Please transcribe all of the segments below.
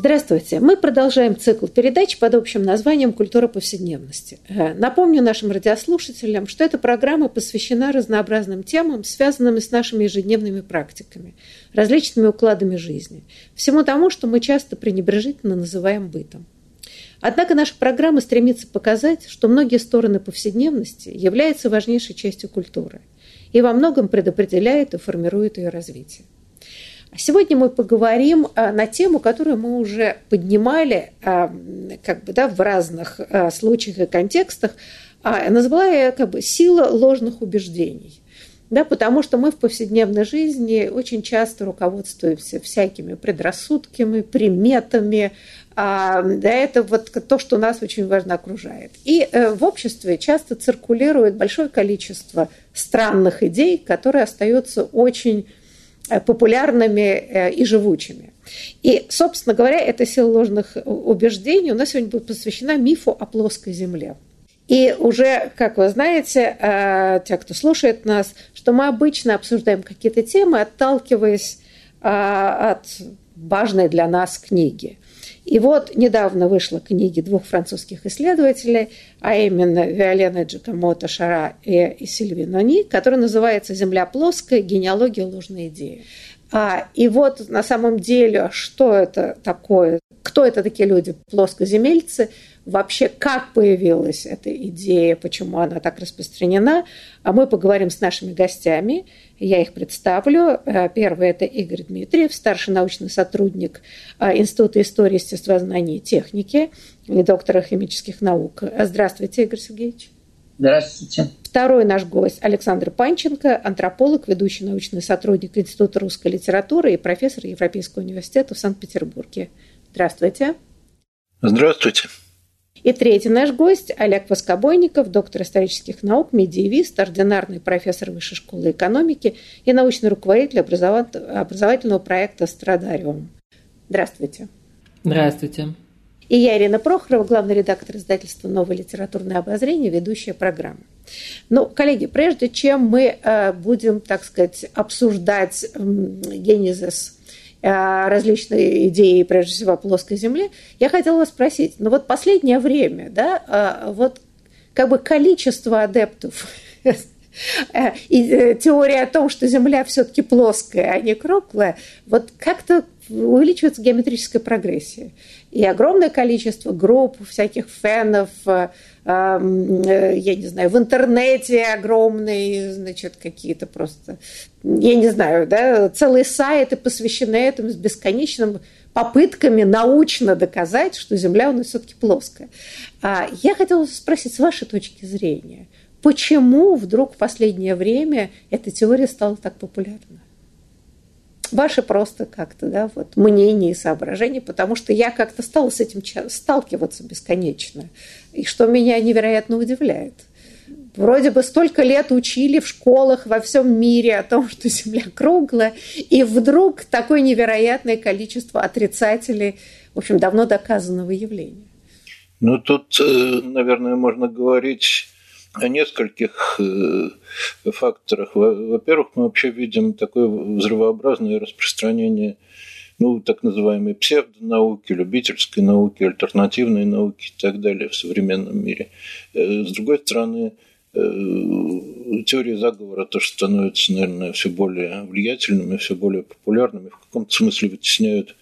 Здравствуйте. Мы продолжаем цикл передач под общим названием «Культура повседневности». Э, напомню нашим радиослушателям, что эта программа посвящена разнообразным темам, связанным с нашими ежедневными практиками, различными укладами жизни, всему тому, что мы часто пренебрежительно называем бытом. Однако наша программа стремится показать, что многие стороны повседневности являются важнейшей частью культуры и во многом предопределяет и формирует ее развитие. А сегодня мы поговорим а, на тему, которую мы уже поднимали а, как бы, да, в разных случаях и контекстах. Назвала я как бы «сила ложных убеждений». Да, потому что мы в повседневной жизни очень часто руководствуемся всякими предрассудками, приметами, а, да, это вот то, что нас очень важно окружает. И э, в обществе часто циркулирует большое количество странных идей, которые остаются очень популярными э, и живучими. И, собственно говоря, эта сила ложных убеждений у нас сегодня будет посвящена мифу о плоской Земле. И уже, как вы знаете, э, те, кто слушает нас, что мы обычно обсуждаем какие-то темы, отталкиваясь от важной для нас книги. И вот недавно вышла книги двух французских исследователей, а именно Виолена Джакомото Шара и, и Сильви Нони, которая называется «Земля плоская. Генеалогия ложной идеи». А, и вот на самом деле, что это такое, кто это такие люди, плоскоземельцы, вообще как появилась эта идея, почему она так распространена, а мы поговорим с нашими гостями. Я их представлю. Э, первый – это Игорь Дмитриев, старший научный сотрудник э, Института истории, естествознания и техники и доктора химических наук. Здравствуйте, Игорь Сергеевич. Здравствуйте. Второй наш гость Александр Панченко, антрополог, ведущий научный сотрудник Института русской литературы и профессор Европейского университета в Санкт-Петербурге. Здравствуйте. Здравствуйте. И третий наш гость Олег Воскобойников, доктор исторических наук, медиевист, ординарный профессор Высшей школы экономики и научный руководитель образовательного проекта «Страдариум». Здравствуйте. Здравствуйте. И я, Ирина Прохорова, главный редактор издательства «Новое литературное обозрение», ведущая программы. Ну, коллеги, прежде чем мы э, будем, так сказать, обсуждать генезис различные идеи, прежде всего, о плоской Земле, я хотела вас спросить, ну вот последнее время, да, э, вот как бы количество адептов э, и теория о том, что Земля все-таки плоская, а не круглая, вот как-то увеличивается геометрическая прогрессия. И огромное количество групп, всяких фенов, Э, я не знаю, в интернете огромные, значит, какие-то просто, я не знаю, да, целые сайты посвящены этому с бесконечным попытками научно доказать, что Земля у нас все-таки плоская. А я хотела спросить, с вашей точки зрения, почему вдруг в последнее время эта теория стала так популярна? Ваши просто как-то, да, вот мнения и соображения, потому что я как-то стала с этим сталкиваться бесконечно, и что меня невероятно удивляет. Вроде бы столько лет учили в школах во всем мире о том, что Земля круглая, и вдруг такое невероятное количество отрицателей, в общем, давно доказанного явления. Ну, тут, э, наверное, можно говорить о нескольких э, факторах. Во-первых, мы вообще видим такое взрывообразное распространение ну, так называемой псевдонауки, любительской науки, альтернативной науки и так далее в современном мире. Э, с другой стороны, э, теории заговора тоже становятся, наверное, все более влиятельными, все более популярными, в каком-то смысле вытесняют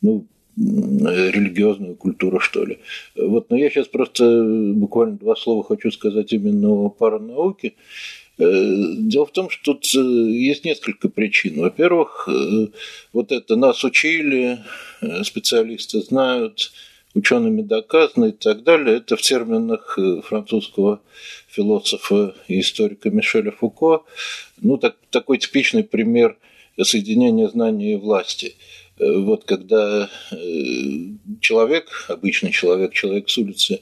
ну, религиозную культуру, что ли. Вот, но я сейчас просто буквально два слова хочу сказать именно о паранауке. Э, дело в том, что тут э, есть несколько причин. Во-первых, э, вот это нас учили, специалисты знают, учеными доказано и так далее. Это в терминах французского философа и историка Мишеля Фуко. Ну, так, такой типичный пример – соединения знания и власти. Вот когда человек, обычный человек, человек с улицы,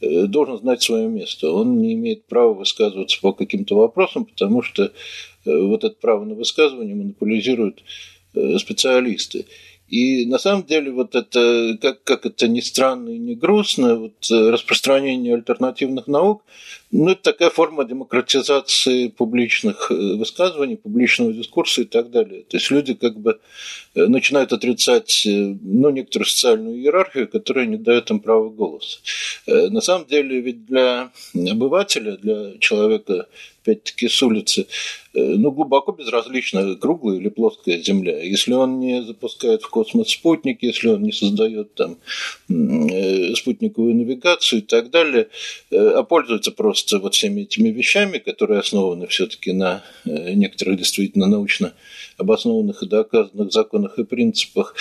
должен знать свое место. Он не имеет права высказываться по каким-то вопросам, потому что вот это право на высказывание монополизируют специалисты. И на самом деле вот это, как, как это ни странно и не грустно, вот э, распространение альтернативных наук, ну, это такая форма демократизации публичных э, высказываний, публичного дискурса и так далее. То есть люди как бы э, начинают отрицать ну, некоторую социальную иерархию, которая не дает им права голоса. На самом деле ведь для обывателя, для человека опять-таки с улицы, э, ну, глубоко безразлично, круглая или плоская Земля. Если он не запускает в космос спутник, если он не создает там э, спутниковую навигацию и так далее, э, а пользуется просто вот всеми этими вещами, которые основаны все-таки на некоторых действительно научно обоснованных и доказанных законах и принципах,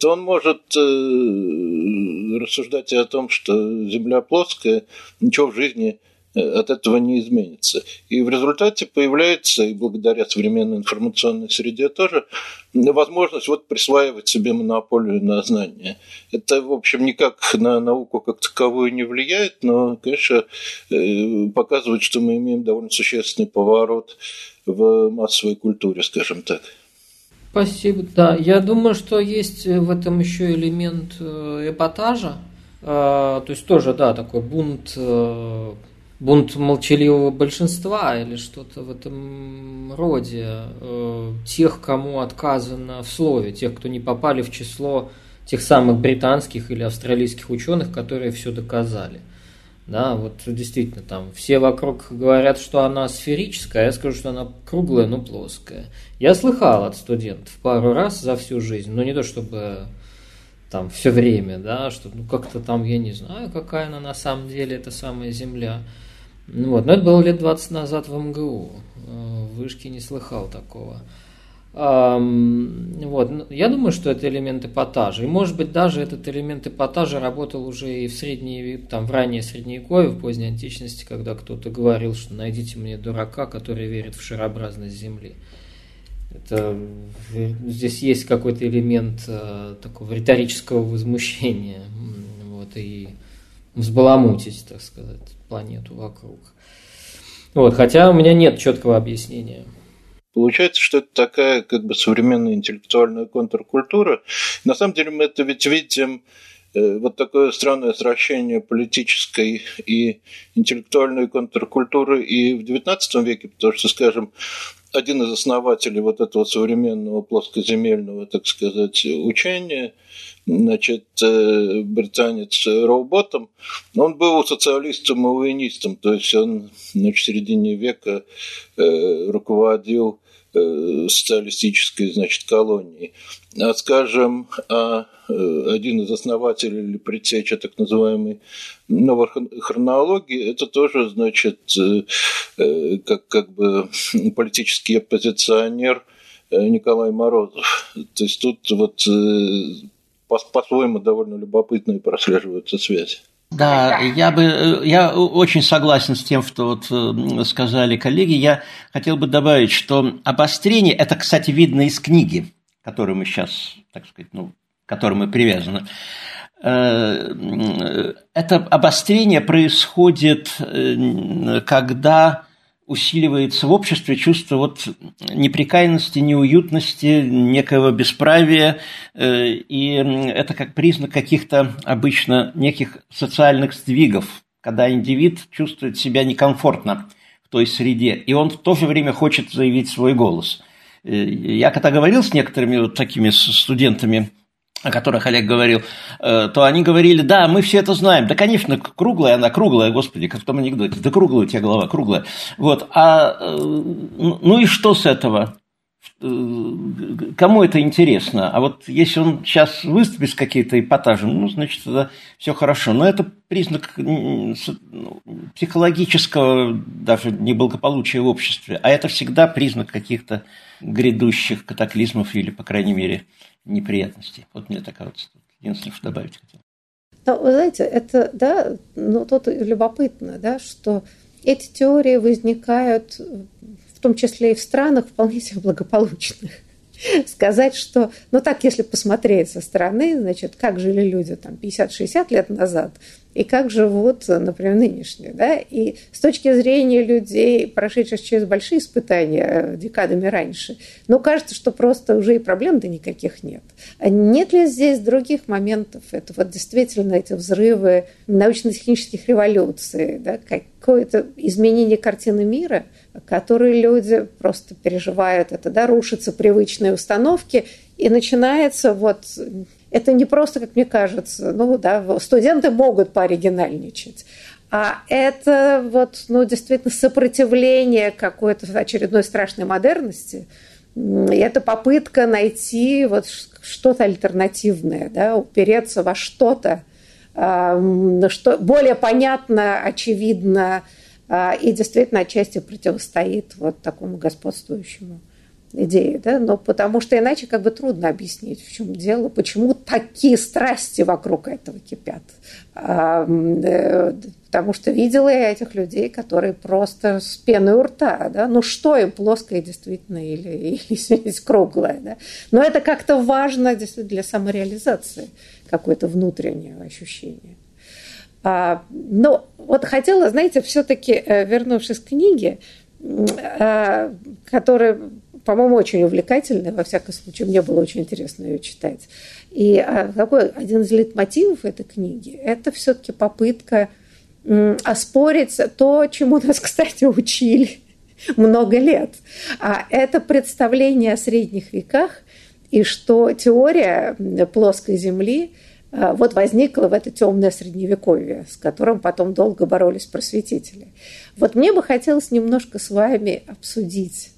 то он может рассуждать и о том, что Земля плоская, ничего в жизни от этого не изменится. И в результате появляется, и благодаря современной информационной среде тоже, возможность вот присваивать себе монополию на знания. Это, в общем, никак на науку как таковую не влияет, но, конечно, э, показывает, что мы имеем довольно существенный поворот в массовой культуре, скажем так. Спасибо. Да, я думаю, что есть в этом еще элемент э, эпатажа. То есть тоже, да, такой бунт э, бунт молчаливого большинства или что-то в этом роде, э, тех, кому отказано в слове, тех, кто не попали в число тех самых британских или австралийских ученых, которые все доказали. Да, вот действительно там все вокруг говорят, что она сферическая, а я скажу, что она круглая, но плоская. Я слыхал от студентов пару раз за всю жизнь, но не то чтобы там все время, да, что ну как-то там я не знаю, какая она на самом деле, эта самая Земля. Ну вот, но это было лет 20 назад в МГУ. Э, в Вышке не слыхал такого. Вот. Я думаю, что это элемент эпатажа. И может быть даже этот элемент эпатажа работал уже и в средние, там, в раннее средневековье, в поздней античности, когда кто-то говорил, что найдите мне дурака, который верит в шарообразность Земли. Это, здесь есть какой-то элемент э, такого риторического возмущения. Вот, и взбаламутить, так сказать, планету вокруг. Вот, хотя у меня нет четкого объяснения. Получается, что это такая как бы современная интеллектуальная контркультура. На самом деле мы это ведь видим э, вот такое странное сращение политической и интеллектуальной контркультуры и в XIX веке, потому что, скажем, один из основателей вот этого современного плоскоземельного, так сказать, учения – значит, э, британец Роуботом, он был социалистом и уинистом, то есть он значит, в середине века э, руководил э, социалистической, значит, колонией. А, скажем, а один из основателей или предтеча так называемой новой хронологии, это тоже, значит, как, как бы политический оппозиционер Николай Морозов. То есть тут вот по-своему довольно любопытные прослеживаются связи. Да, я бы, я очень согласен с тем, что вот э, сказали коллеги. Я хотел бы добавить, что обострение, это, кстати, видно из книги, которую мы сейчас, так сказать, ну, к которой мы привязаны. Э, это обострение происходит, э, когда усиливается в обществе чувство вот неприкаянности, неуютности, некого бесправия, э, и это как признак каких-то обычно неких социальных сдвигов, когда индивид чувствует себя некомфортно в той среде, и он в то же время хочет заявить свой голос. Э, я когда говорил с некоторыми вот такими студентами, о которых Олег говорил, э, то они говорили, да, мы все это знаем. Да, конечно, круглая она, круглая, господи, как в том анекдоте. Да круглая у тебя голова, круглая. Вот. А э, ну и что с этого? Кому это интересно? А вот если он сейчас выступит с каким-то эпатажем, ну, значит, тогда все хорошо. Но это признак ну, психологического даже неблагополучия в обществе. А это всегда признак каких-то грядущих катаклизмов или, по крайней мере, неприятностей. Вот мне так вот единственное, что добавить хотел. Ну, вы знаете, это, да, ну, тут любопытно, да, что эти теории возникают в том числе и в странах вполне себе благополучных. сказать, что, ну так, если посмотреть со стороны, значит, как жили люди там 50-60 лет назад, и как живут, например, нынешние. Да? И с точки зрения людей, прошедших через большие испытания э, декадами раньше, ну, кажется, что просто уже и проблем-то никаких нет. А нет ли здесь других моментов? Это вот действительно эти взрывы научно-технических революций, да? какое-то изменение картины мира, которые люди просто переживают это, да, рушатся привычные установки, и начинается вот это не просто, как мне кажется, ну да, студенты могут пооригинальничать, а это вот, ну, действительно сопротивление какой-то очередной страшной модерности. И это попытка найти вот что-то альтернативное, да, упереться во что-то, что более понятно, очевидно, а, и действительно отчасти противостоит вот такому господствующему идеи, да, но потому что иначе как бы трудно объяснить, в чем дело, почему такие страсти вокруг этого кипят. Э, потому что видела я этих людей, которые просто с пеной у рта, да, ну что им плоское действительно или, или круглое, да. Но это как-то важно действительно для самореализации какое-то внутреннее ощущение. А, но вот хотела, знаете, все-таки, э, вернувшись к книге, а, которая по-моему, очень увлекательная. Во всяком случае, мне было очень интересно ее читать. И а, какой один из лейтмотивов этой книги – это все-таки попытка оспорить то, чему нас, кстати, учили много лет. А это представление о средних веках и что теория плоской Земли а, вот возникла в это темное средневековье, с которым потом долго боролись просветители. Вот мне бы хотелось немножко с вами обсудить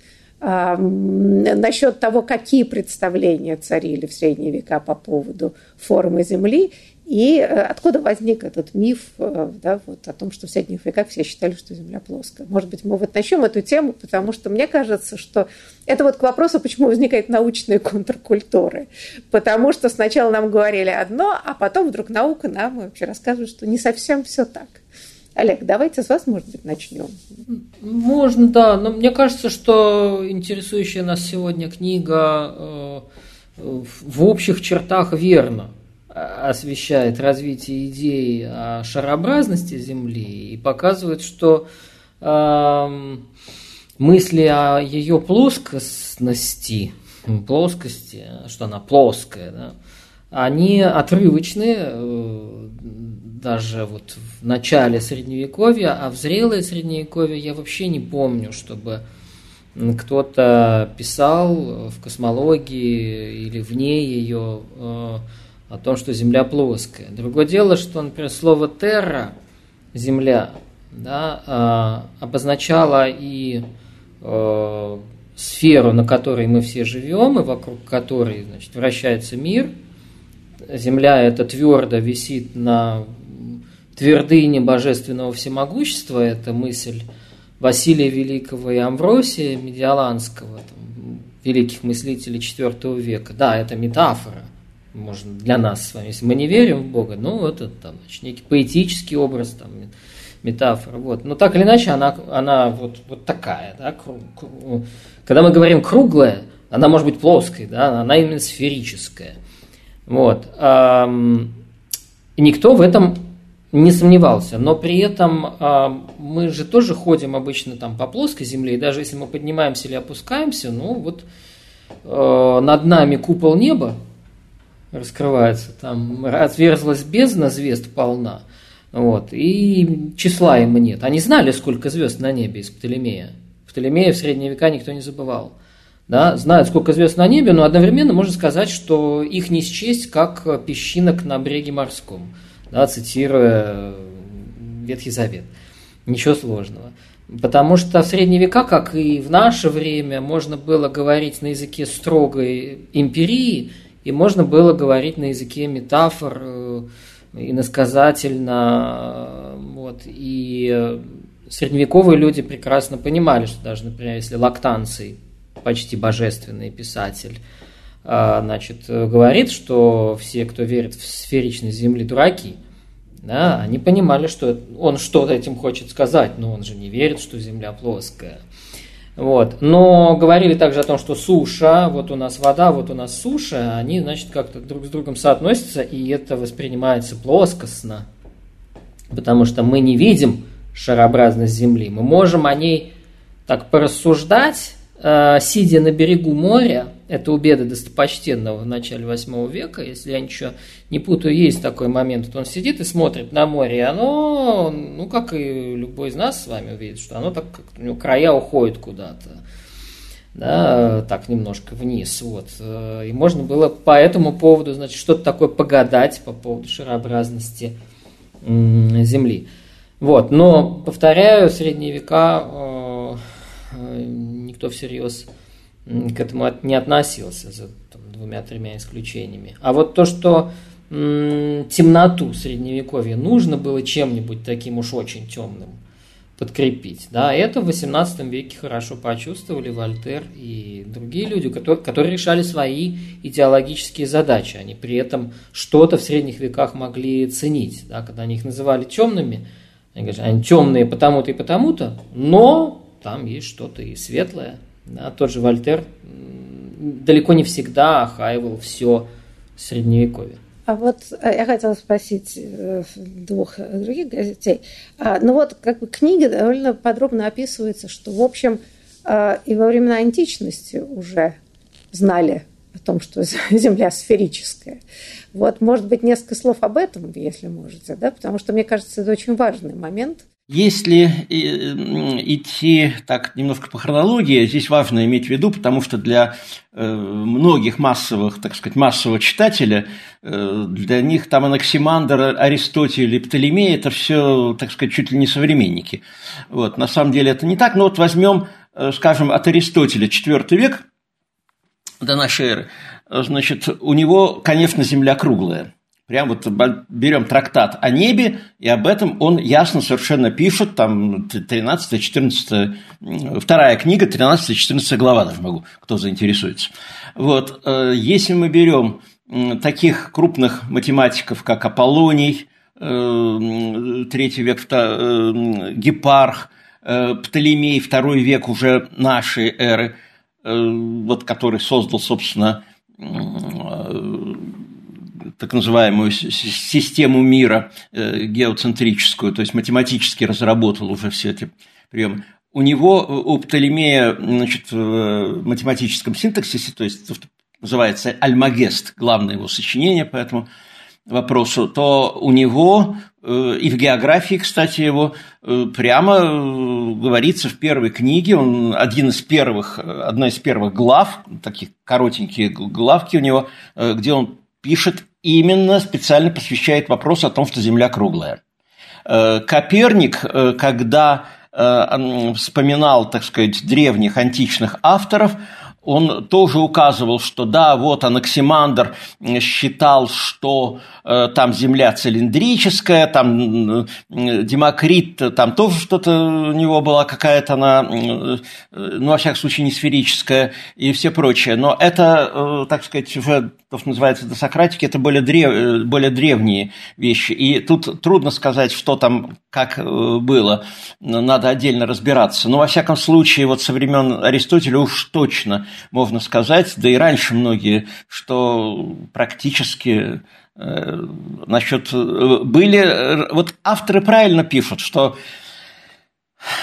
насчет того, какие представления царили в средние века по поводу формы Земли и э, откуда возник этот миф э, да, вот, о том, что в средних веках все считали, что Земля плоская. Может быть, мы вот начнем эту тему, потому что мне кажется, что это вот к вопросу, почему возникают научные контркультуры. Потому что сначала нам говорили одно, а потом вдруг наука нам вообще рассказывает, что не совсем все так. Олег, давайте с вас, может быть, начнем. Можно, да. Но мне кажется, что интересующая нас сегодня книга э, в общих чертах верно освещает развитие идеи о шарообразности Земли и показывает, что э, мысли о ее плоскостности, плоскости, что она плоская, да, они отрывочные, э, даже вот в начале средневековья, а в зрелое средневековье я вообще не помню, чтобы кто-то писал в космологии или вне ее э, о том, что Земля плоская. Другое дело, что, например, слово «терра» – «земля» да, э, обозначало и э, сферу, на которой мы все живем, и вокруг которой значит, вращается мир. Земля это твердо висит на твердыни божественного всемогущества, это мысль Василия Великого и Амвросия Медиаланского, там, великих мыслителей IV века. Да, это метафора, можно для нас с вами, если мы не верим в Бога, ну, это там, значит, некий поэтический образ, там, метафора. Вот. Но так или иначе, она, она вот, вот такая. Да? Когда мы говорим круглая, она может быть плоской, да? она именно сферическая. Вот. И никто в этом не сомневался. Но при этом э, мы же тоже ходим обычно там по плоской земле, и даже если мы поднимаемся или опускаемся, ну вот э, над нами купол неба раскрывается, там отверзлась бездна, звезд полна, вот, и числа им нет. Они знали, сколько звезд на небе из Птолемея. Птолемея в средние века никто не забывал. Да, знают, сколько звезд на небе, но одновременно можно сказать, что их не счесть, как песчинок на бреге морском да, цитируя Ветхий Завет. Ничего сложного. Потому что в средние века, как и в наше время, можно было говорить на языке строгой империи, и можно было говорить на языке метафор, э, иносказательно. Вот. И средневековые люди прекрасно понимали, что даже, например, если Лактанций, почти божественный писатель, значит, говорит, что все, кто верит в сферичность Земли, дураки. Да, они понимали, что он что-то этим хочет сказать, но он же не верит, что Земля плоская. Вот. Но говорили также о том, что суша, вот у нас вода, вот у нас суша, они, значит, как-то друг с другом соотносятся, и это воспринимается плоскостно, потому что мы не видим шарообразность Земли. Мы можем о ней так порассуждать, сидя на берегу моря, это у Беда Достопочтенного в начале 8 века, если я ничего не путаю, есть такой момент, вот он сидит и смотрит на море, и оно, ну, как и любой из нас с вами увидит, что оно так, как у него края уходят куда-то, да, так немножко вниз, вот. И можно было по этому поводу, значит, что-то такое погадать по поводу шарообразности Земли. Вот, но, повторяю, средние века э, э, никто всерьез к этому не относился, за двумя-тремя исключениями. А вот то, что м, темноту средневековья нужно было чем-нибудь таким уж очень темным подкрепить, да, это в 18 веке хорошо почувствовали Вольтер и другие люди, которые, которые решали свои идеологические задачи. Они при этом что-то в средних веках могли ценить, да, когда они их называли темными, они говорят, они темные потому-то и потому-то, но там есть что-то и светлое, да, тот же Вольтер далеко не всегда охаивал все средневековье. А вот э, я хотела спросить э, двух других газетей. А, ну вот, как бы книга довольно подробно описывается, что, в общем, а, и во времена античности уже знали о том, что Земля сферическая. Вот, может быть, несколько слов об этом, если можете, да, потому что, мне кажется, это очень важный момент – если э, идти так немножко по хронологии, здесь важно иметь в виду, потому что для э, многих массовых, так сказать, массового читателя, э, для них там Анаксимандр, Аристотель и Птолемей – это все, так сказать, чуть ли не современники. Вот, на самом деле это не так, но вот возьмем, скажем, от Аристотеля. IV век до нашей эры, значит, у него, конечно, Земля круглая – Прям вот берем трактат о небе, и об этом он ясно совершенно пишет, там 13 14 вторая книга, 13-14 глава даже могу, кто заинтересуется. Вот, э, если мы берем таких крупных математиков, как Аполлоний, э, третий век, э, Гепарх, Птолемей, второй век уже нашей эры, вот, который создал, собственно, так называемую систему мира э, геоцентрическую, то есть математически разработал уже все эти приемы. У него, э, у Птолемея, значит, в математическом синтаксисе, то есть называется Альмагест, главное его сочинение по этому вопросу, то у него э, и в географии, кстати, его прямо говорится в первой книге, он один из первых, одна из первых глав, таких коротенькие главки у него, где он пишет именно специально посвящает вопрос о том, что Земля круглая. Э, Коперник, э, когда э, вспоминал, так сказать, древних античных авторов, он тоже указывал, что да, вот Анаксимандр считал, что э, там Земля цилиндрическая, там э, Демокрит, там тоже что-то у него была какая-то она, э, ну, во всяком случае, не сферическая и все прочее. Но это, э, так сказать, уже то, что называется досократики, это более, древ, более древние вещи. И тут трудно сказать, что там, как э, было. Надо отдельно разбираться. Но, во всяком случае, вот со времен Аристотеля уж точно можно сказать, да и раньше многие, что практически э, насчет э, были... Э, вот авторы правильно пишут, что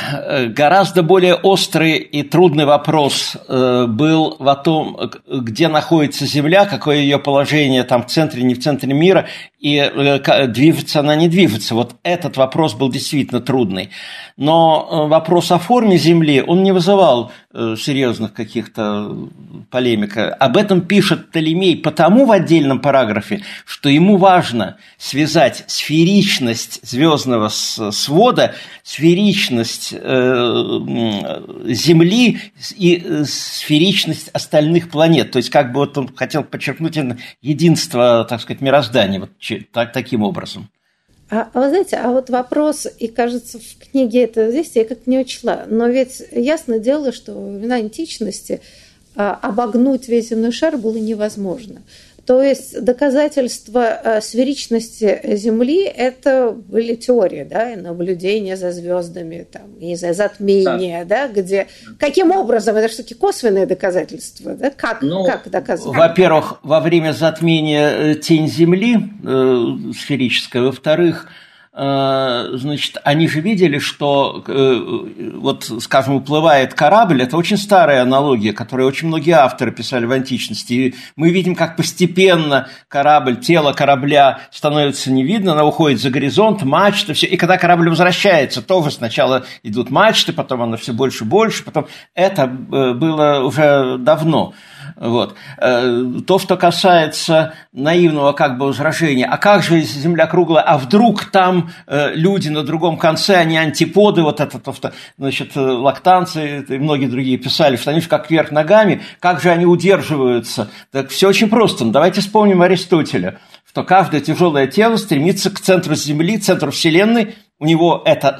гораздо более острый и трудный вопрос был о том, где находится Земля, какое ее положение там в центре, не в центре мира, и движется она, не движется. Вот этот вопрос был действительно трудный. Но э, вопрос о форме Земли, он не вызывал серьезных каких-то полемик. Об этом пишет Птолемей потому в отдельном параграфе, что ему важно связать сферичность звездного свода, сферичность Земли и сферичность остальных планет. То есть, как бы вот он хотел подчеркнуть единство, так сказать, мироздания. Вот так, таким образом. А, а вы знаете, а вот вопрос, и кажется, в книге это здесь я как не учла, но ведь ясно дело, что во времена античности а, обогнуть весь земной шар было невозможно. То есть доказательства э, сферичности Земли – это были теории, да, наблюдения за звездами, там, не знаю, затмения, да. да, где… Каким образом? Это все-таки косвенные доказательства, да? Как, ну, как доказывать? Во-первых, во время затмения э, тень Земли э, сферическая, во-вторых, Э, значит, они же видели, что э, вот, скажем, уплывает корабль, это очень старая аналогия, которую очень многие авторы писали в античности. И мы видим, как постепенно корабль, тело корабля становится не видно, она уходит за горизонт, мачта, все. И когда корабль возвращается, тоже сначала идут мачты, потом она все больше и больше, потом это э, было уже давно. Вот. То, что касается наивного как бы возражения, а как же Земля круглая, а вдруг там э, люди на другом конце, они антиподы, вот это, то, что, значит, э, лактанцы и многие другие писали, что они как вверх ногами, как же они удерживаются? Так все очень просто. Ну, давайте вспомним Аристотеля, что каждое тяжелое тело стремится к центру Земли, центру Вселенной, у него это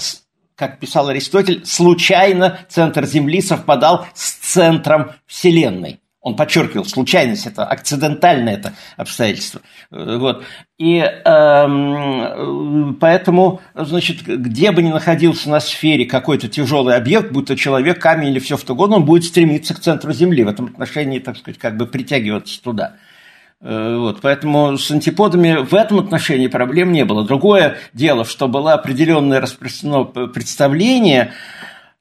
как писал Аристотель, случайно центр Земли совпадал с центром Вселенной. Он подчеркивал, случайность это, акцидентальное это обстоятельство. Э, вот. И эм, поэтому, значит, где бы ни находился на сфере какой-то тяжелый объект, будь то человек, камень или все что угодно, он будет стремиться к центру Земли. В этом отношении, так сказать, как бы притягиваться туда. Э, вот, поэтому с антиподами в этом отношении проблем не было. Другое дело, что было определенное распространено представление,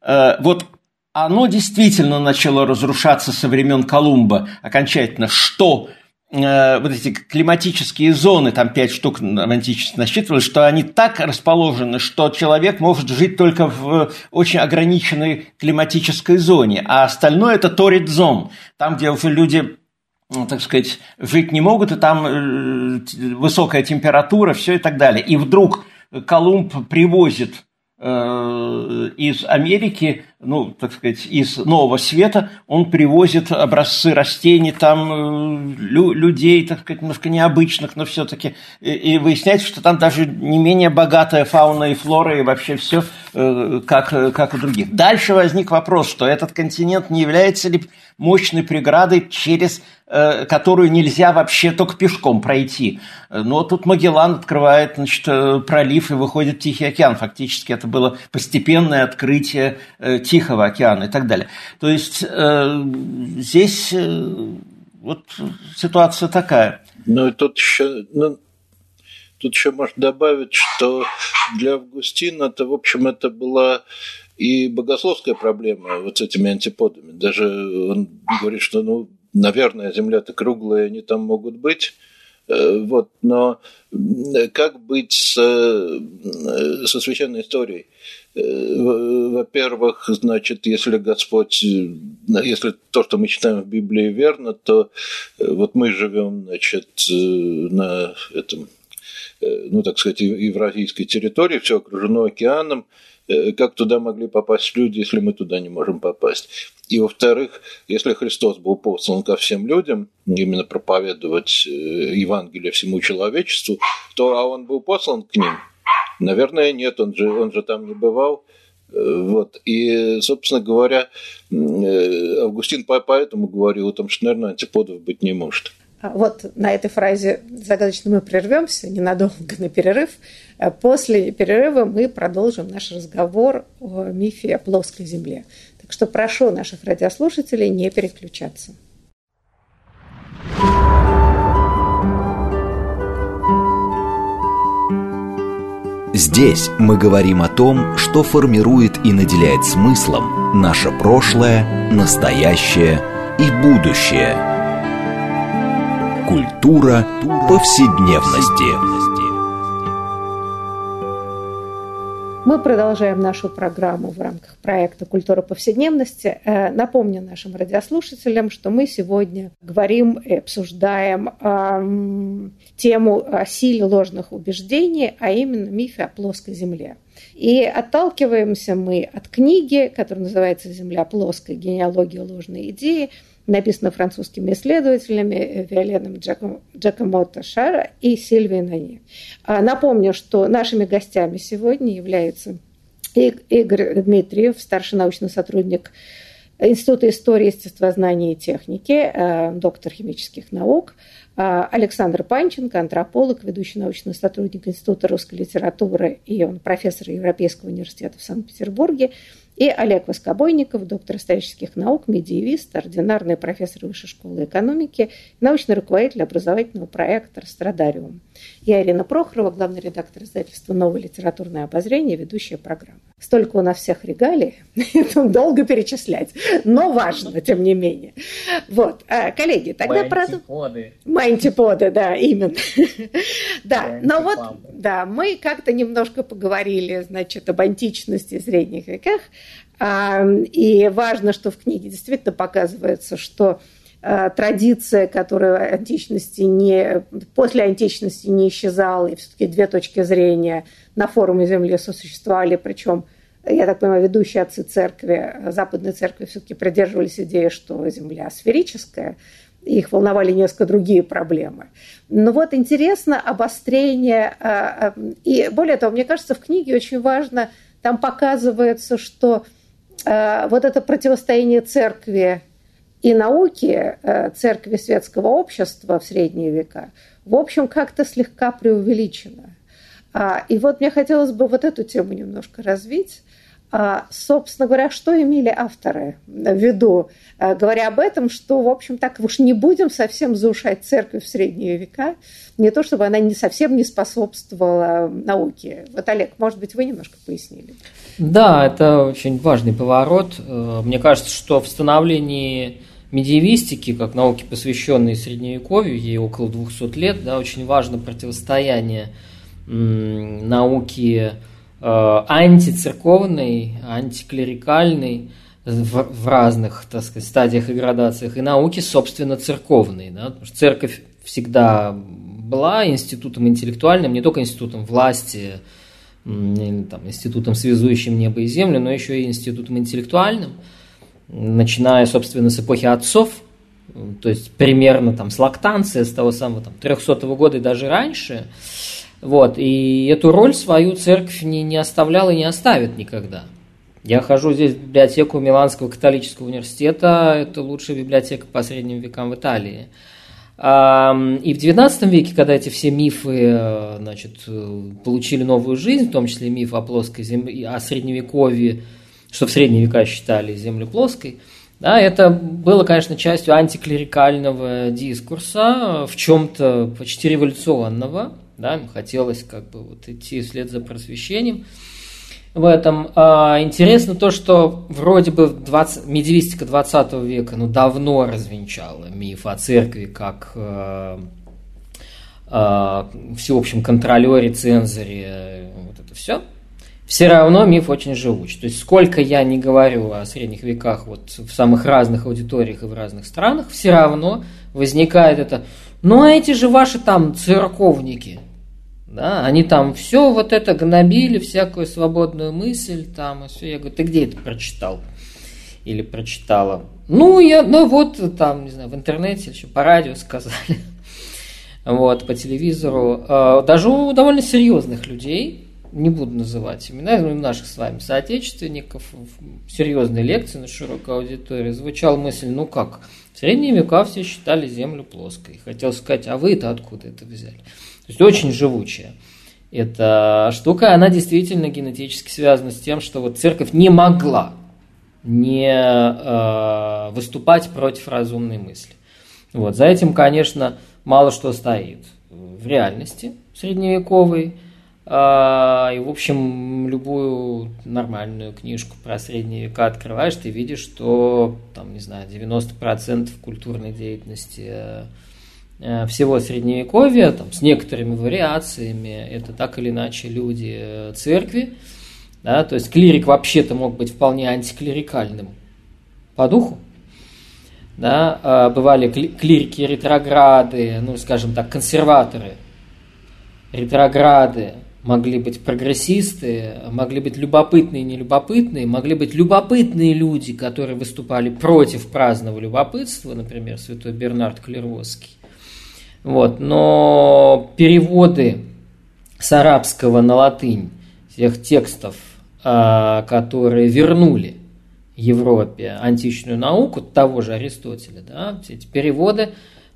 э, вот оно действительно начало разрушаться со времен Колумба окончательно, что э, вот эти климатические зоны, там пять штук в античности насчитывалось, что они так расположены, что человек может жить только в очень ограниченной климатической зоне, а остальное это торит зон, там, где уже люди так сказать, жить не могут, и там э, высокая температура, все и так далее. И вдруг Колумб привозит Э, из Америки, ну, так сказать, из Нового Света, он привозит образцы растений, там, э, лю людей, так сказать, немножко необычных, но все-таки, и, и выясняется, что там даже не менее богатая фауна и флора, и вообще все э, как, как у других. Дальше возник вопрос, что этот континент не является ли мощной преградой, через э, которую нельзя вообще только пешком пройти. Но тут Магеллан открывает значит, э, пролив и выходит в Тихий океан. Фактически это было постепенное открытие э, Тихого океана и так далее. То есть здесь вот ситуация такая. Ну и тут еще, ну, тут еще можно добавить, что для Августина это, в общем, это была и богословская проблема вот с этими антиподами. Даже он говорит, что, ну, наверное, Земля-то круглая, они там могут быть. Э, вот, но как быть с, э, со священной историей? Э, во-первых, значит, если Господь, если то, что мы читаем в Библии, верно, то вот мы живем, значит, на этом, ну, так сказать, евразийской территории, все окружено океаном, как туда могли попасть люди, если мы туда не можем попасть. И во-вторых, если Христос был послан ко всем людям, именно проповедовать э, Евангелие всему человечеству, то а он был послан к ним? Наверное, нет, он же, он же там не бывал. Э, вот. И, собственно говоря, Августин поэтому говорил о том, что, наверное, антиподов быть не может. А вот на этой фразе загадочно мы прервемся ненадолго на перерыв. А после перерыва мы продолжим наш разговор о мифе о плоской земле. Так что прошу наших радиослушателей не переключаться. Здесь мы говорим о том, что формирует и наделяет смыслом наше прошлое, настоящее и будущее – Культура повседневности. Мы продолжаем нашу программу в рамках проекта «Культура повседневности». Э, напомню нашим радиослушателям, что мы сегодня говорим и обсуждаем тему о силе ложных убеждений, а именно мифе о плоской Земле. И отталкиваемся мы от книги, которая называется «Земля плоская. Генеалогия ложной идеи», написано французскими исследователями Виоленом Джакомотто Шара и Сильвией Нани. А, напомню, что нашими гостями сегодня являются Игорь Дмитриев, старший научный сотрудник Института истории, естествознания и техники, доктор химических наук, Александр Панченко, антрополог, ведущий научный сотрудник Института русской литературы, и он профессор Европейского университета в Санкт-Петербурге, и Олег Воскобойников, доктор исторических наук, медиевист, ординарный профессор Высшей школы экономики, научный руководитель образовательного проекта «Страдариум». Я Ирина Прохорова, главный редактор издательства «Новое литературное обозрение», ведущая программы. Столько у нас всех регалий, это долго перечислять, но важно, тем не менее. Вот, а, коллеги, тогда про... Мантиподы. Мантиподы, да, именно. Да, но вот, да, мы как-то немножко поговорили, значит, об античности и средних веках, и важно, что в книге действительно показывается, что традиция, которая античности не, после античности не исчезала, и все-таки две точки зрения на форуме Земли сосуществовали, причем, я так понимаю, ведущие отцы церкви, западной церкви все-таки придерживались идеи, что Земля сферическая, их волновали несколько другие проблемы. Но вот интересно обострение, а, и более того, мне кажется, в книге очень важно, там показывается, что вот это противостояние церкви и науки э, церкви светского общества в средние века, в общем, как-то слегка преувеличено. А, и вот мне хотелось бы вот эту тему немножко развить. А, собственно говоря, что имели авторы в виду, а, говоря об этом, что, в общем, так уж не будем совсем заушать церковь в средние века, не то чтобы она не совсем не способствовала науке. Вот, Олег, может быть, вы немножко пояснили? Да, это очень важный поворот. Э, мне кажется, что в становлении медиевистики, как науки, посвященной Средневековью, ей около 200 лет, да, очень важно противостояние науки э, антицерковной, антиклерикальной в, в разных, так сказать, стадиях и градациях, и науки, собственно, церковной. Да, потому что церковь всегда была институтом интеллектуальным, не только институтом власти, там, институтом, связующим небо и землю, но еще и институтом интеллектуальным – начиная, собственно, с эпохи отцов, то есть примерно там с лактанции, с того самого там, 300 -го года и даже раньше. Вот, и эту роль свою церковь не, не оставляла и не оставит никогда. Я хожу здесь в библиотеку Миланского католического университета, это лучшая библиотека по средним векам в Италии. И в XIX веке, когда эти все мифы э, значит, получили новую жизнь, в том числе миф о плоской земле, о средневековье, что в средние века считали землю плоской, да, это было, конечно, частью антиклерикального дискурса, в чем-то почти революционного, да, им хотелось как бы вот идти вслед за просвещением в этом. А, интересно то, что вроде бы 20, медиевистика 20 века ну, давно развенчала миф о церкви как э, э, всеобщем контролере, цензоре, вот это все – все равно миф очень живуч. То есть сколько я не говорю о средних веках вот в самых разных аудиториях и в разных странах, все равно возникает это, ну а эти же ваши там церковники, да, они там все вот это гнобили, всякую свободную мысль там и все. Я говорю, ты где это прочитал? Или прочитала? Ну, я, ну вот там, не знаю, в интернете, еще по радио сказали, вот, по телевизору. А, даже у довольно серьезных людей, не буду называть имена, но наших с вами соотечественников, в серьезной лекции на широкой аудитории звучала мысль, ну как, в средние века все считали Землю плоской. Хотел сказать, а вы-то откуда это взяли? То есть очень живучая. Эта штука, она действительно генетически связана с тем, что вот церковь не могла не э, выступать против разумной мысли. Вот. За этим, конечно, мало что стоит в реальности средневековой, и, в общем, любую нормальную книжку про средние века открываешь, ты видишь, что, там, не знаю, 90% культурной деятельности э, всего средневековья, там, с некоторыми вариациями, это так или иначе люди э, церкви, да, то есть клирик вообще-то мог быть вполне антиклерикальным по духу, да, а бывали клирики ретрограды, ну, скажем так, консерваторы, ретрограды, могли быть прогрессисты, могли быть любопытные и нелюбопытные, могли быть любопытные люди, которые выступали против праздного любопытства, например, святой Бернард Клервосский. Вот. Но переводы с арабского на латынь тех текстов, а, которые вернули Европе античную науку того же Аристотеля, да, все эти переводы,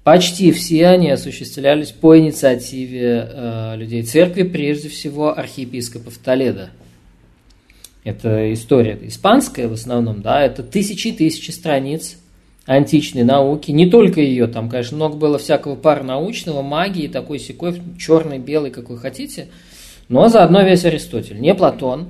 почти все они осуществлялись по инициативе э, людей церкви, прежде всего архиепископов Толеда. Это история испанская в основном, да, это тысячи и тысячи страниц античной науки, не только ее, там, конечно, много было всякого паранаучного, магии, такой секой, черный, белый, как вы хотите, но заодно весь Аристотель. Не Платон,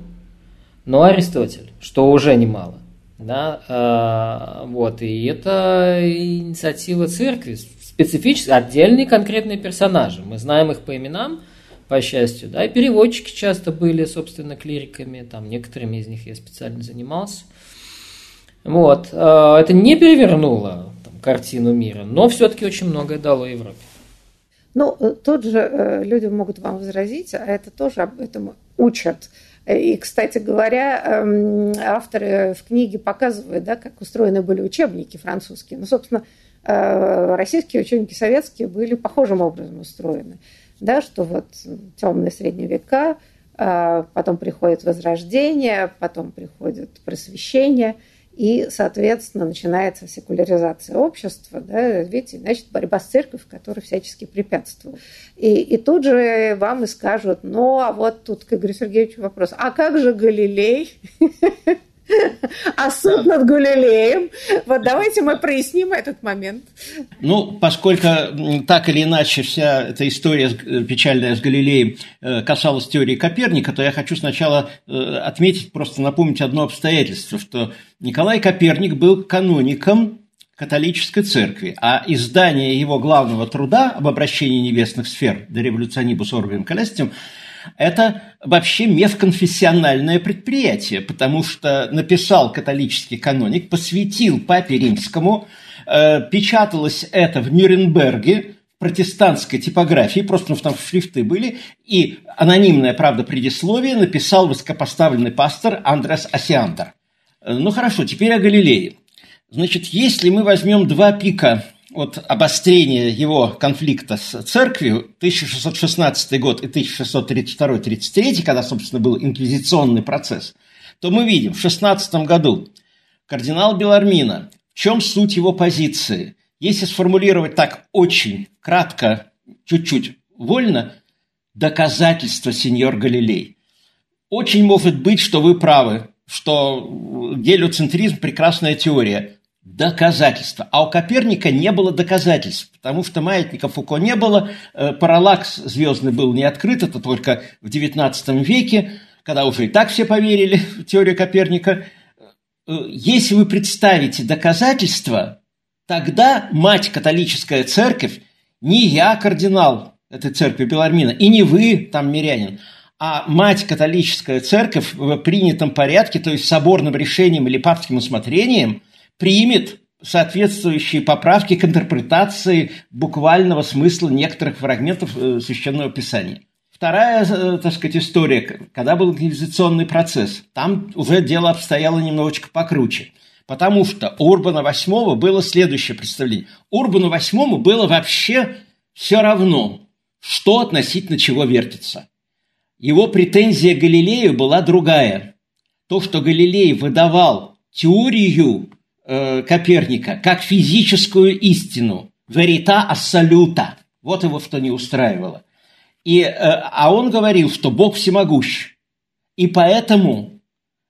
но Аристотель, что уже немало. Да, э, вот, и это инициатива церкви, специфические, отдельные конкретные персонажи. Мы знаем их по именам, по счастью, да, и переводчики часто были, собственно, клириками, там некоторыми из них я специально занимался. Вот, э, это не перевернуло там, картину мира, но все-таки очень многое дало Европе. Ну, э, тут же люди могут вам возразить, а это тоже об этом учат и, кстати говоря, эм, авторы в книге показывают, да, как устроены были учебники французские. Ну, собственно, э, российские учебники советские были похожим образом устроены. Да, что вот темные средние века, э, потом приходит возрождение, потом приходит просвещение – и, соответственно, начинается секуляризация общества, да, видите, значит, борьба с церковью, которая всячески препятствует. И, и тут же вам и скажут, ну, а вот тут к Игорю Сергеевичу вопрос, а как же Галилей? А суд над Галилеем? Вот давайте мы проясним этот момент. Ну, поскольку так или иначе вся эта история э, печальная с Галилеем э, касалась теории Коперника, то я хочу сначала э, отметить, просто напомнить одно обстоятельство, что Николай Коперник был каноником католической церкви, а издание его главного труда об обращении небесных сфер «De revolutionibus orbium celestium» это вообще межконфессиональное предприятие, потому что написал католический каноник, посвятил папе римскому, э, печаталось это в Нюрнберге, протестантской типографии, просто ну, там шрифты были, и анонимное, правда, предисловие написал высокопоставленный пастор Андрес Асиандер. Э, ну хорошо, теперь о Галилее. Значит, если мы возьмем два пика от обострения его конфликта с церковью 1616 год и 1632-33, когда, собственно, был инквизиционный процесс, то мы видим в 16 году кардинал Белармина, в чем суть его позиции? Если сформулировать так очень кратко, чуть-чуть вольно, доказательство, сеньор Галилей. Очень может быть, что вы правы, что гелиоцентризм – прекрасная теория доказательства. А у Коперника не было доказательств, потому что маятника Фуко не было, э, параллакс звездный был не открыт, это только в XIX веке, когда уже и так все поверили в теорию Коперника. Э, если вы представите доказательства, тогда мать католическая церковь, не я кардинал этой церкви Белармина, и не вы там мирянин, а мать католическая церковь в принятом порядке, то есть соборным решением или папским усмотрением – примет соответствующие поправки к интерпретации буквального смысла некоторых фрагментов э, Священного Писания. Вторая, э, так сказать, история, когда был инквизиционный процесс, там уже дело обстояло немножечко покруче. Потому что у Урбана VIII было следующее представление. Урбану VIII было вообще все равно, что относительно чего вертится. Его претензия к Галилею была другая. То, что Галилей выдавал теорию э, Коперника как физическую истину, верита ассолюта. Вот его что не устраивало. И, э, а он говорил, что Бог всемогущ. И поэтому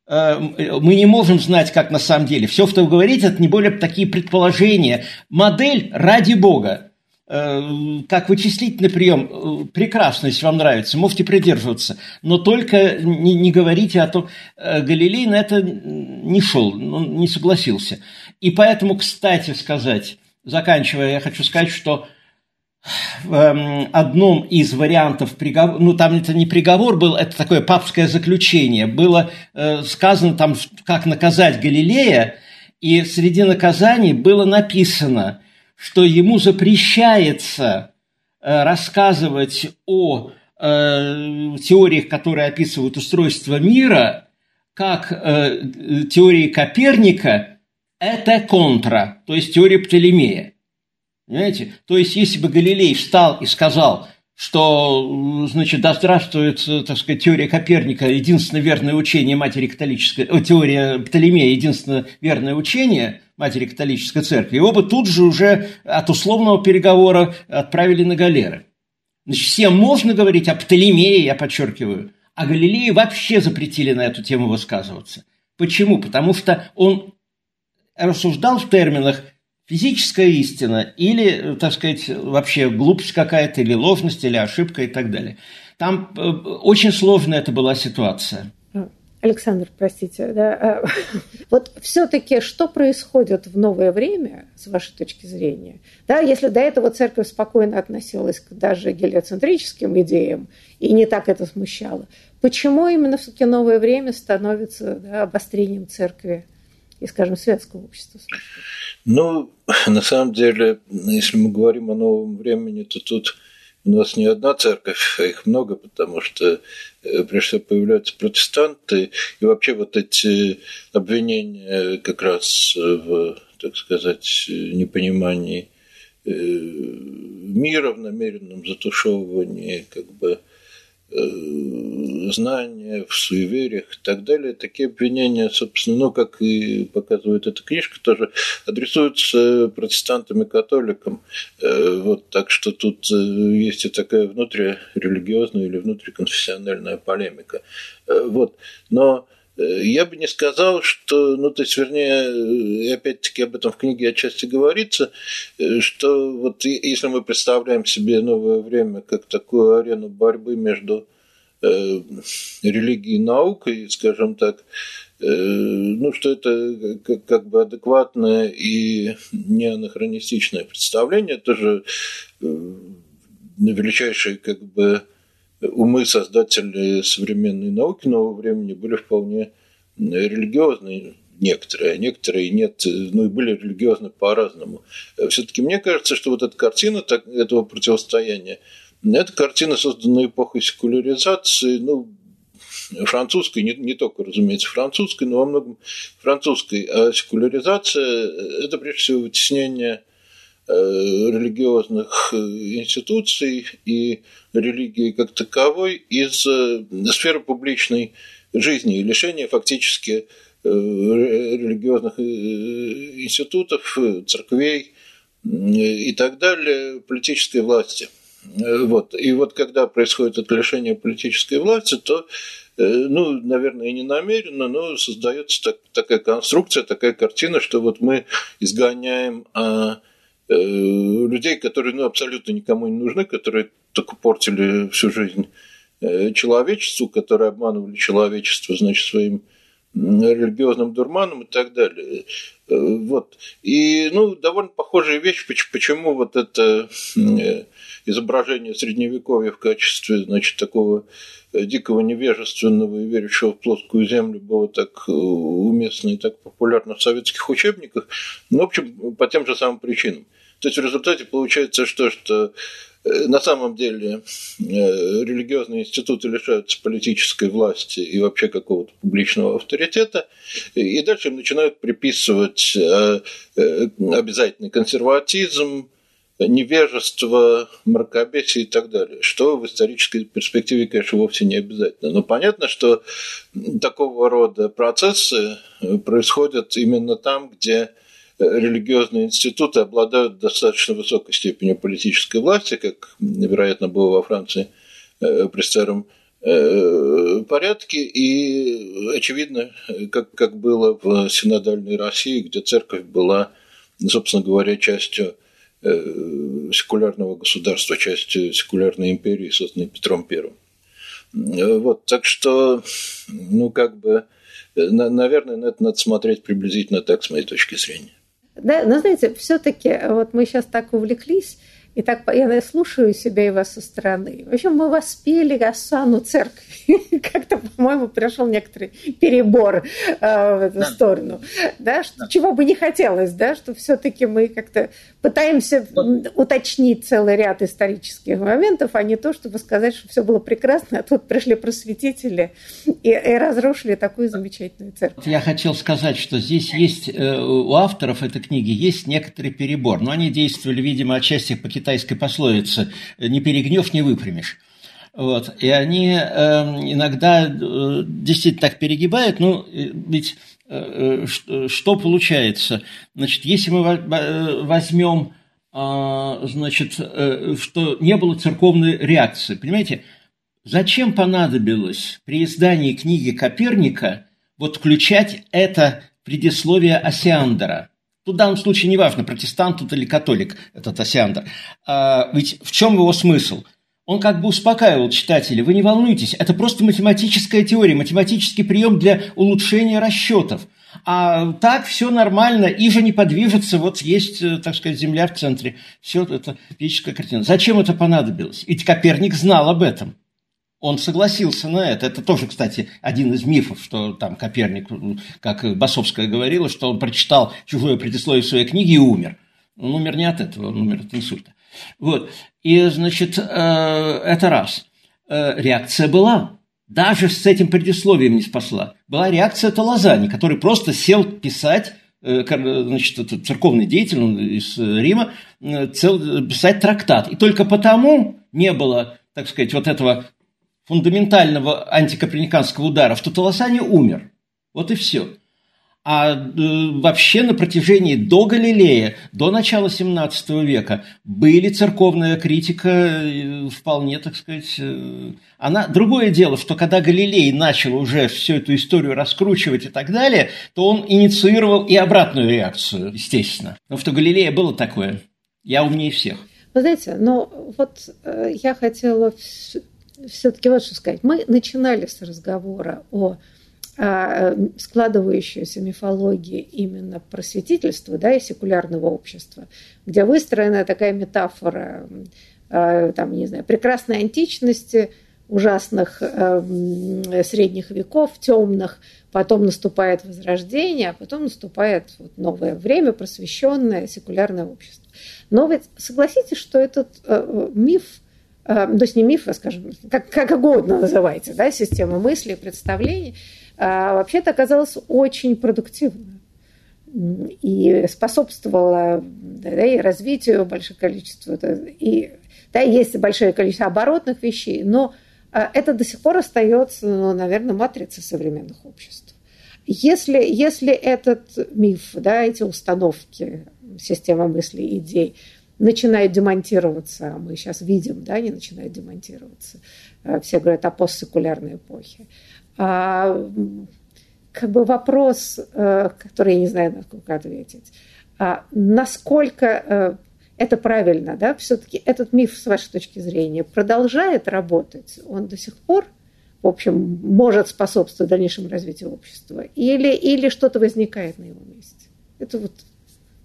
э, мы не можем знать, как на самом деле. Все, что вы говорите, это не более такие предположения. Модель ради Бога. Э, как вычислительный прием, э, прекрасно, если вам нравится, можете придерживаться, но только не, не говорите о том, э, Галилей на это не шел, не согласился. И поэтому, кстати сказать, заканчивая, я хочу сказать, что в эм, одном из вариантов приговора, ну там это не приговор был, это такое папское заключение, было сказано там, как наказать Галилея, и среди наказаний было написано – что ему запрещается э, рассказывать о э, теориях, которые описывают устройство мира, как э, теории Коперника, это контра, то есть теория Птолемея. Понимаете? То есть, если бы Галилей встал и сказал, что, значит, да здравствует, так сказать, теория Коперника, единственное верное учение матери католической, о, теория Птолемея, единственное верное учение матери католической церкви. И оба тут же уже от условного переговора отправили на галеры. Значит, всем можно говорить о Птолемее, я подчеркиваю, а Галилею вообще запретили на эту тему высказываться. Почему? Потому что он рассуждал в терминах физическая истина или, так сказать, вообще глупость какая-то, или ложность, или ошибка и так далее. Там э, очень сложная это была ситуация. Александр, простите, да, а, вот все-таки что происходит в новое время, с вашей точки зрения? Да, если до этого церковь спокойно относилась к даже гелиоцентрическим идеям и не так это смущало, почему именно все-таки новое время становится да, обострением церкви и, скажем, светского общества? Ну, на самом деле, если мы говорим о новом времени, то тут у нас не одна церковь, а их много, потому что э, прежде всего появляются протестанты, и вообще вот эти обвинения как раз в, так сказать, непонимании э, мира, в намеренном затушевывании, как бы знания, в суевериях и так далее. Такие обвинения, собственно, ну, как и показывает эта книжка, тоже адресуются протестантам и католикам. Э, вот, так что тут э, есть и такая внутрирелигиозная или внутриконфессиональная полемика. Вот. Но я бы не сказал, что, ну, то есть, вернее, опять-таки об этом в книге отчасти говорится, что вот если мы представляем себе новое время как такую арену борьбы между э, религией и наукой, скажем так, э, ну, что это как, как бы адекватное и не анахронистичное представление, тоже э, величайшие как бы умы создатели современной науки нового времени были вполне религиозные, некоторые, а некоторые нет, ну и были религиозны по-разному. Все-таки мне кажется, что вот эта картина так, этого противостояния, это картина, созданная эпохой секуляризации, ну, французской, не, не только, разумеется, французской, но во многом французской. А секуляризация – это, прежде всего, вытеснение э, религиозных э, институций и религии как таковой из э, сферы публичной жизни и лишение фактически э, религиозных э, институтов, церквей и так далее политической власти. Вот. И вот когда происходит это лишение политической власти, то ну, наверное, и не намеренно, но создается так, такая конструкция, такая картина, что вот мы изгоняем а, э, людей, которые ну, абсолютно никому не нужны, которые только портили всю жизнь э, человечеству, которые обманывали человечество, значит, своим религиозным дурманом и так далее. Э, вот. И, ну, довольно похожая вещь, почему вот это э, изображение средневековья в качестве, значит, такого дикого невежественного и верящего в плоскую землю было так уместно и так популярно в советских учебниках, ну, в общем, по тем же самым причинам. То есть в результате получается что, что Э, на самом деле э, религиозные институты лишаются политической власти и вообще какого-то публичного авторитета, и дальше им начинают приписывать э, обязательный консерватизм, невежество, мракобесие и так далее, что в исторической перспективе, конечно, вовсе не обязательно. Но понятно, что такого рода процессы происходят именно там, где религиозные институты обладают достаточно высокой степенью политической власти, как, вероятно, было во Франции э, при старом э, порядке, и очевидно, как, как было в синодальной России, где церковь была, собственно говоря, частью э, секулярного государства, частью секулярной империи, созданной Петром I. Вот, так что, ну, как бы, наверное, на это надо смотреть приблизительно так, с моей точки зрения. Да, но знаете, все-таки вот мы сейчас так увлеклись, и так я слушаю себя и вас со стороны. В общем, мы воспели осану церкви. Как-то, по-моему, пришел некоторый перебор э, в эту да. сторону. Да, что, да. Чего бы не хотелось, да, что все-таки мы как-то пытаемся уточнить целый ряд исторических моментов, а не то, чтобы сказать, что все было прекрасно, а тут пришли просветители и, и разрушили такую замечательную церковь. Я хотел сказать, что здесь есть э, у авторов этой книги есть некоторый перебор, но они действовали, видимо, отчасти по китайской пословице «не перегнешь, не выпрямишь». Вот. И они э, иногда э, действительно так перегибают, ну, э, ведь что получается? Значит, если мы возьмем, э, значит, э, что не было церковной реакции, понимаете, зачем понадобилось при издании книги Коперника вот включать это предисловие Осиандера – Тут в данном случае неважно, протестант тут или католик этот Осиандр. А, ведь в чем его смысл? Он как бы успокаивал читателей, вы не волнуйтесь, это просто математическая теория, математический прием для улучшения расчетов. А так все нормально, и же не подвижется, вот есть, э, так сказать, Земля в центре. Все это физическая картина. Зачем это понадобилось? Ведь Коперник знал об этом. Он согласился на это. Это тоже, кстати, один из мифов, что там Коперник, как Басовская говорила, что он прочитал чужое предисловие своей книге и умер. Он умер не от этого, он умер от инсульта. Вот. И, значит, э, это раз. Э, реакция была. Даже с этим предисловием не спасла. Была реакция Талазани, который просто сел писать э, значит, это церковный деятель из Рима, цел, писать трактат. И только потому не было, так сказать, вот этого фундаментального антикоперниканского удара, что Таласани умер. Вот и все. А э, вообще на протяжении до Галилея, до начала 17 века, были церковная критика э, вполне, так сказать, э, она... Другое дело, что когда Галилей начал уже всю эту историю раскручивать и так далее, то он инициировал и обратную реакцию, естественно. Потому что Галилея было такое. Я умнее всех. Вы знаете, но вот э, я хотела все-таки вот что сказать. Мы начинали с разговора о а, складывающуюся мифологии именно просветительства да, и секулярного общества, где выстроена такая метафора а, там, не знаю, прекрасной античности, ужасных э, средних веков, темных, потом наступает возрождение, а потом наступает вот новое время, просвещенное секулярное общество. Но ведь согласитесь, что этот э, миф, э, то есть не миф, а, скажем, как, как угодно называйте, да, система мыслей, представлений – вообще-то оказалось очень продуктивно и способствовала да, и развитию большого количества, и да, есть большое количество оборотных вещей, но а, это до сих пор остается, ну, наверное, матрицей современных обществ. Если, если этот миф, да, эти установки, система мыслей, идей начинают демонтироваться, а мы сейчас видим, да, они начинают демонтироваться, а, все говорят о постсекулярной эпохе, а, как бы вопрос, э, который я не знаю, насколько ответить. А насколько э, это правильно, да, все-таки этот миф, с вашей точки зрения, продолжает работать, он до сих пор, в общем, может способствовать дальнейшему развитию общества, или, или что-то возникает на его месте? Это вот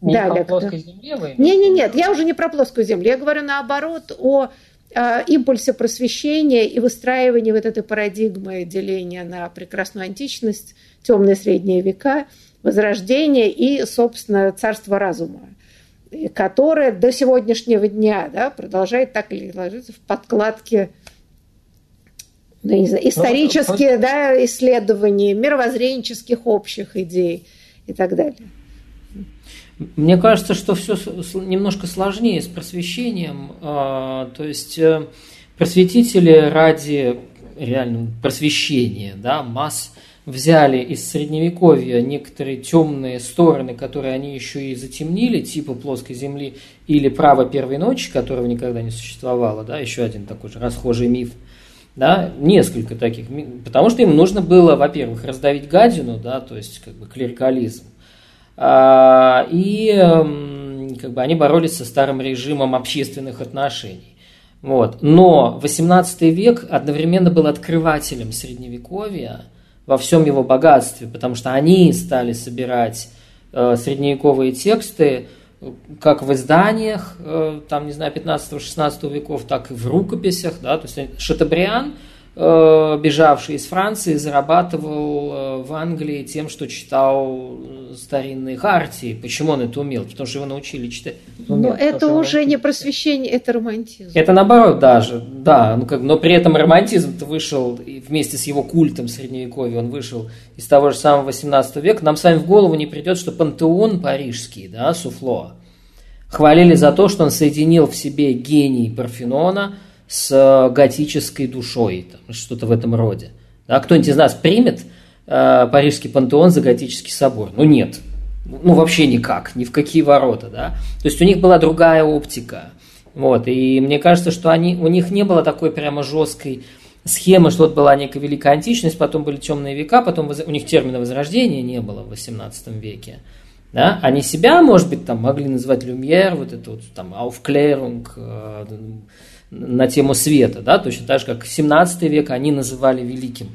не да, по плоской земле вы Не, не, нет, я уже не про плоскую землю, я говорю наоборот о Э, импульсе просвещения и выстраивания вот этой парадигмы деления на прекрасную античность, темные средние века, возрождение и, собственно, царство разума, которое до сегодняшнего дня да, продолжает так или ложиться в подкладке ну, не знаю, исторические ну, да, исследования, мировоззренческих общих идей и так далее. Мне кажется, что все немножко сложнее с просвещением. А, то есть э, просветители ради реально просвещения да, масс взяли из средневековья некоторые темные стороны, которые они еще и затемнили, типа плоской земли или право первой ночи, которого никогда не существовало, да, еще один такой же расхожий миф, да, несколько таких, потому что им нужно было, во-первых, раздавить гадину, да, то есть как бы клерикализм, и эм, как бы они боролись со старым режимом общественных отношений. Вот. Но 18 век одновременно был открывателем средневековья во всем его богатстве, потому что они стали собирать э, средневековые тексты как в изданиях, э, там, не знаю, 15-16 веков, так и в рукописях, да, то есть Шатабриан бежавший из Франции, зарабатывал э, в Англии тем, что читал старинные хартии. Почему он это умел? Потому что его научили читать. Но это уже не просвещение, это романтизм. Это наоборот даже, да. Ну, как, но при этом романтизм вышел вместе с его культом средневековья, он вышел из того же самого 18 века. Нам с вами в голову не придет, что пантеон парижский, да, Суфло, хвалили за то, что он соединил в себе гений Парфенона – с э, готической душой, что-то в этом роде. Да, кто-нибудь из нас примет э, Парижский пантеон за готический собор? Ну нет, ну вообще никак, ни в какие ворота, да. То есть у них была другая оптика, вот, и мне кажется, что они, у них не было такой прямо жесткой схемы, что вот была некая великая античность, потом были темные века, потом у них термина возрождения не было в XVIII веке. Да? Они себя, может быть, там могли называть Люмьер, вот это вот там э, на тему света, да, точно так же, как 17 век они называли великим.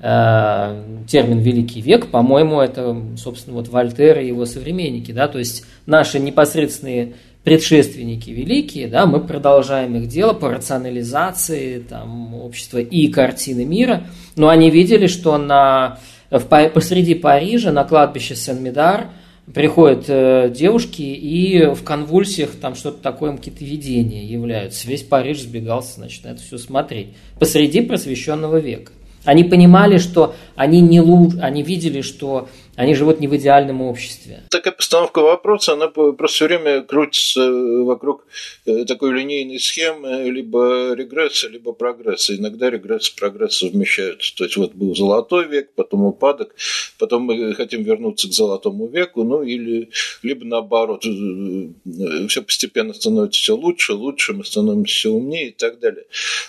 Э, термин «великий век», по-моему, это, собственно, вот Вольтер и его современники, да, то есть наши непосредственные предшественники великие, да, мы продолжаем их дело по рационализации там, общества и картины мира, но они видели, что на, в, посреди Парижа на кладбище Сен-Медар – приходят э, девушки и в конвульсиях там что-то такое, какие-то видения являются. Весь Париж сбегался, значит, на это все смотреть. Посреди просвещенного века. Они понимали, что они не лучше, они видели, что они живут не в идеальном обществе. Такая постановка вопроса, она просто все время крутится вокруг э, такой линейной схемы либо регресса, либо прогресса. Иногда регресс и прогресс совмещаются. То есть вот был золотой век, потом упадок, потом мы хотим вернуться к золотому веку, ну или либо наоборот, э, все постепенно становится все лучше, лучше, мы становимся все умнее и так далее.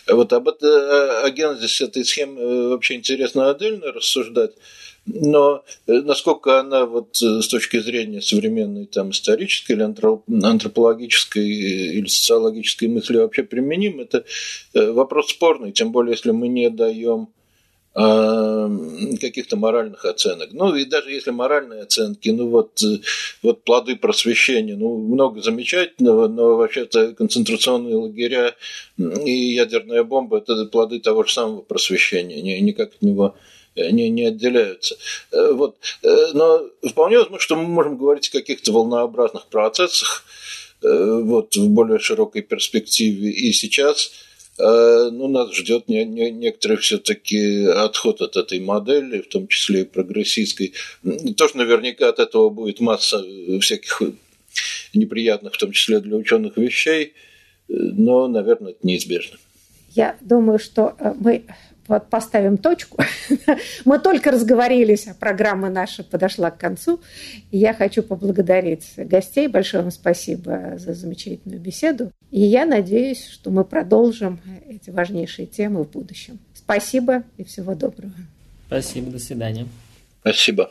Вот об этом, о генезисе этой схемы э, вообще интересно отдельно рассуждать но э, насколько она вот э, с точки зрения современной там исторической или антропологической э, или социологической мысли вообще применим, это вопрос спорный, тем более если мы не даем а, каких-то моральных оценок. Ну и даже если моральные оценки, ну вот, вот плоды просвещения, ну много замечательного, но вообще-то концентрационные лагеря и ядерная бомба – это плоды того же самого просвещения, никак от него не, не отделяются. Э, вот. Э, но вполне возможно, что мы можем говорить о каких-то волнообразных процессах э, вот, в более широкой перспективе. И сейчас ну, нас ждет не, не, некоторый все-таки отход от этой модели, в том числе и прогрессистской. Тоже наверняка от этого будет масса всяких неприятных, в том числе для ученых вещей, но, наверное, это неизбежно. Я думаю, что мы вот поставим точку. Мы только разговорились, а программа наша подошла к концу. И я хочу поблагодарить гостей. Большое вам спасибо за замечательную беседу. И я надеюсь, что мы продолжим эти важнейшие темы в будущем. Спасибо и всего доброго. Спасибо, до свидания. Спасибо.